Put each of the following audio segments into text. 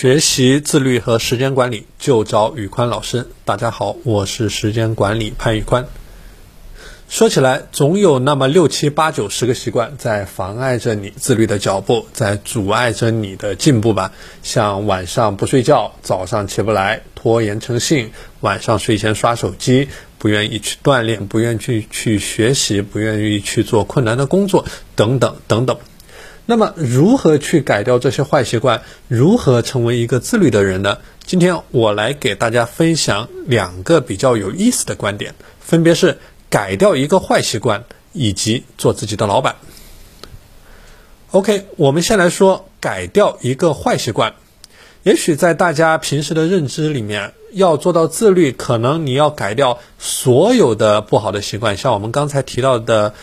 学习自律和时间管理就找宇宽老师。大家好，我是时间管理潘宇宽。说起来，总有那么六七八九十个习惯在妨碍着你自律的脚步，在阻碍着你的进步吧。像晚上不睡觉，早上起不来，拖延成性，晚上睡前刷手机，不愿意去锻炼，不愿意去去学习，不愿意去做困难的工作，等等等等。那么，如何去改掉这些坏习惯？如何成为一个自律的人呢？今天我来给大家分享两个比较有意思的观点，分别是改掉一个坏习惯，以及做自己的老板。OK，我们先来说改掉一个坏习惯。也许在大家平时的认知里面，要做到自律，可能你要改掉所有的不好的习惯，像我们刚才提到的，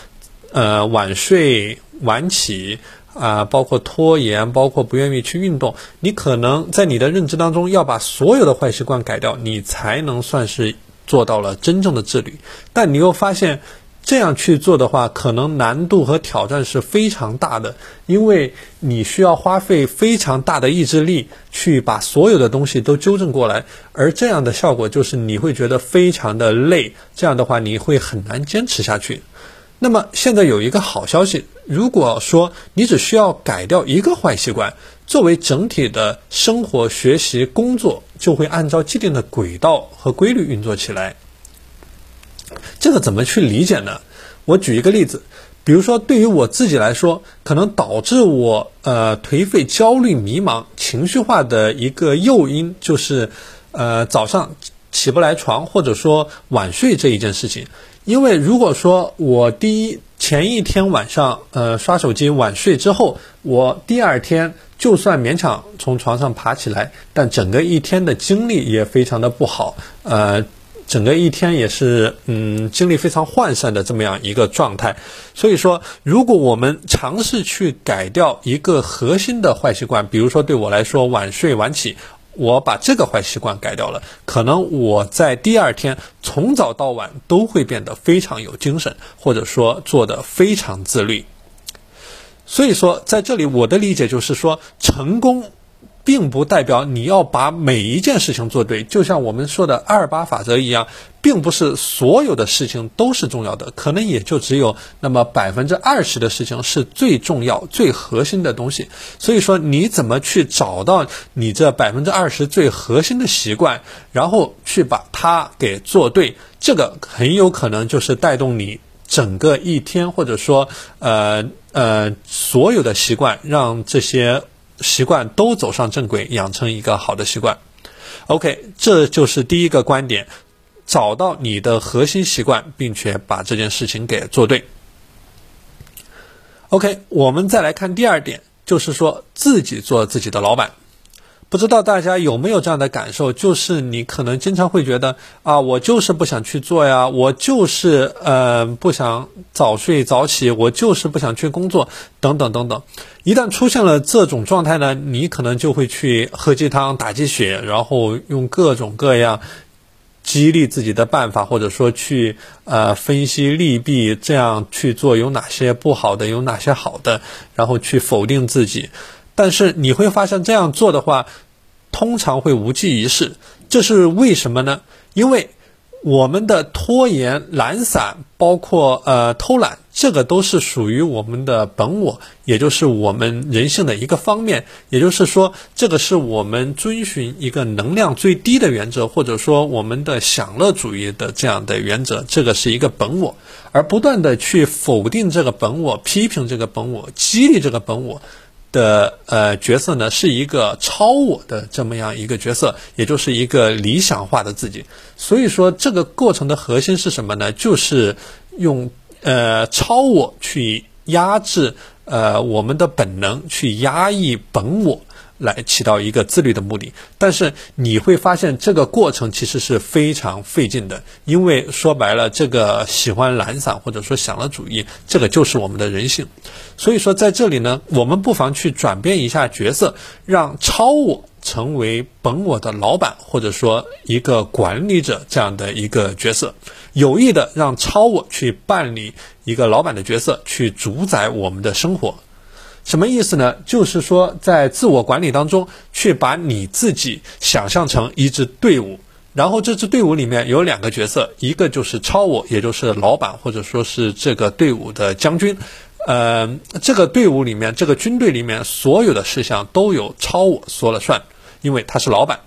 呃，晚睡晚起。啊，包括拖延，包括不愿意去运动，你可能在你的认知当中要把所有的坏习惯改掉，你才能算是做到了真正的自律。但你又发现这样去做的话，可能难度和挑战是非常大的，因为你需要花费非常大的意志力去把所有的东西都纠正过来，而这样的效果就是你会觉得非常的累，这样的话你会很难坚持下去。那么现在有一个好消息，如果说你只需要改掉一个坏习惯，作为整体的生活、学习、工作就会按照既定的轨道和规律运作起来。这个怎么去理解呢？我举一个例子，比如说对于我自己来说，可能导致我呃颓废、焦虑、迷茫、情绪化的一个诱因，就是呃早上起不来床，或者说晚睡这一件事情。因为如果说我第一前一天晚上呃刷手机晚睡之后，我第二天就算勉强从床上爬起来，但整个一天的精力也非常的不好，呃，整个一天也是嗯精力非常涣散的这么样一个状态。所以说，如果我们尝试去改掉一个核心的坏习惯，比如说对我来说晚睡晚起。我把这个坏习惯改掉了，可能我在第二天从早到晚都会变得非常有精神，或者说做的非常自律。所以说，在这里我的理解就是说，成功。并不代表你要把每一件事情做对，就像我们说的二八法则一样，并不是所有的事情都是重要的，可能也就只有那么百分之二十的事情是最重要、最核心的东西。所以说，你怎么去找到你这百分之二十最核心的习惯，然后去把它给做对，这个很有可能就是带动你整个一天，或者说呃呃所有的习惯，让这些。习惯都走上正轨，养成一个好的习惯。OK，这就是第一个观点，找到你的核心习惯，并且把这件事情给做对。OK，我们再来看第二点，就是说自己做自己的老板。不知道大家有没有这样的感受？就是你可能经常会觉得啊，我就是不想去做呀，我就是呃不想早睡早起，我就是不想去工作，等等等等。一旦出现了这种状态呢，你可能就会去喝鸡汤打鸡血，然后用各种各样激励自己的办法，或者说去呃分析利弊，这样去做有哪些不好的，有哪些好的，然后去否定自己。但是你会发现，这样做的话，通常会无济于事。这是为什么呢？因为我们的拖延、懒散，包括呃偷懒，这个都是属于我们的本我，也就是我们人性的一个方面。也就是说，这个是我们遵循一个能量最低的原则，或者说我们的享乐主义的这样的原则。这个是一个本我，而不断的去否定这个本我，批评这个本我，激励这个本我。的呃角色呢，是一个超我的这么样一个角色，也就是一个理想化的自己。所以说，这个过程的核心是什么呢？就是用呃超我去压制呃我们的本能，去压抑本我。来起到一个自律的目的，但是你会发现这个过程其实是非常费劲的，因为说白了，这个喜欢懒散或者说享乐主义，这个就是我们的人性。所以说在这里呢，我们不妨去转变一下角色，让超我成为本我的老板，或者说一个管理者这样的一个角色，有意的让超我去办理一个老板的角色，去主宰我们的生活。什么意思呢？就是说，在自我管理当中，去把你自己想象成一支队伍，然后这支队伍里面有两个角色，一个就是超我，也就是老板或者说是这个队伍的将军。呃，这个队伍里面，这个军队里面所有的事项都有超我说了算，因为他是老板。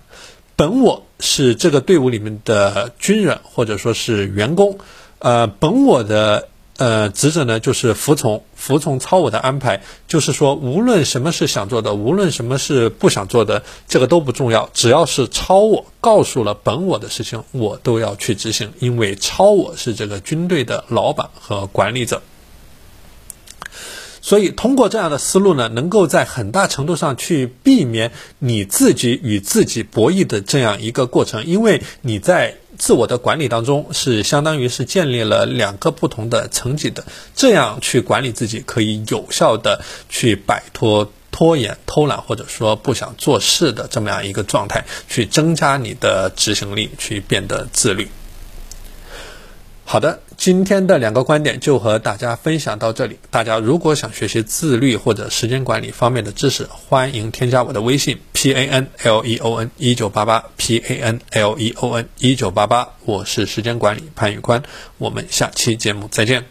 本我是这个队伍里面的军人或者说是员工。呃，本我的呃职责呢，就是服从服从超我的安排，就是说，无论什么是想做的，无论什么是不想做的，这个都不重要，只要是超我告诉了本我的事情，我都要去执行，因为超我是这个军队的老板和管理者。所以，通过这样的思路呢，能够在很大程度上去避免你自己与自己博弈的这样一个过程，因为你在自我的管理当中是相当于是建立了两个不同的层级的，这样去管理自己，可以有效的去摆脱拖延、偷懒或者说不想做事的这么样一个状态，去增加你的执行力，去变得自律。好的，今天的两个观点就和大家分享到这里。大家如果想学习自律或者时间管理方面的知识，欢迎添加我的微信 p a n l e o n 一九八八 p a n l e o n 一九八八，我是时间管理潘宇宽，我们下期节目再见。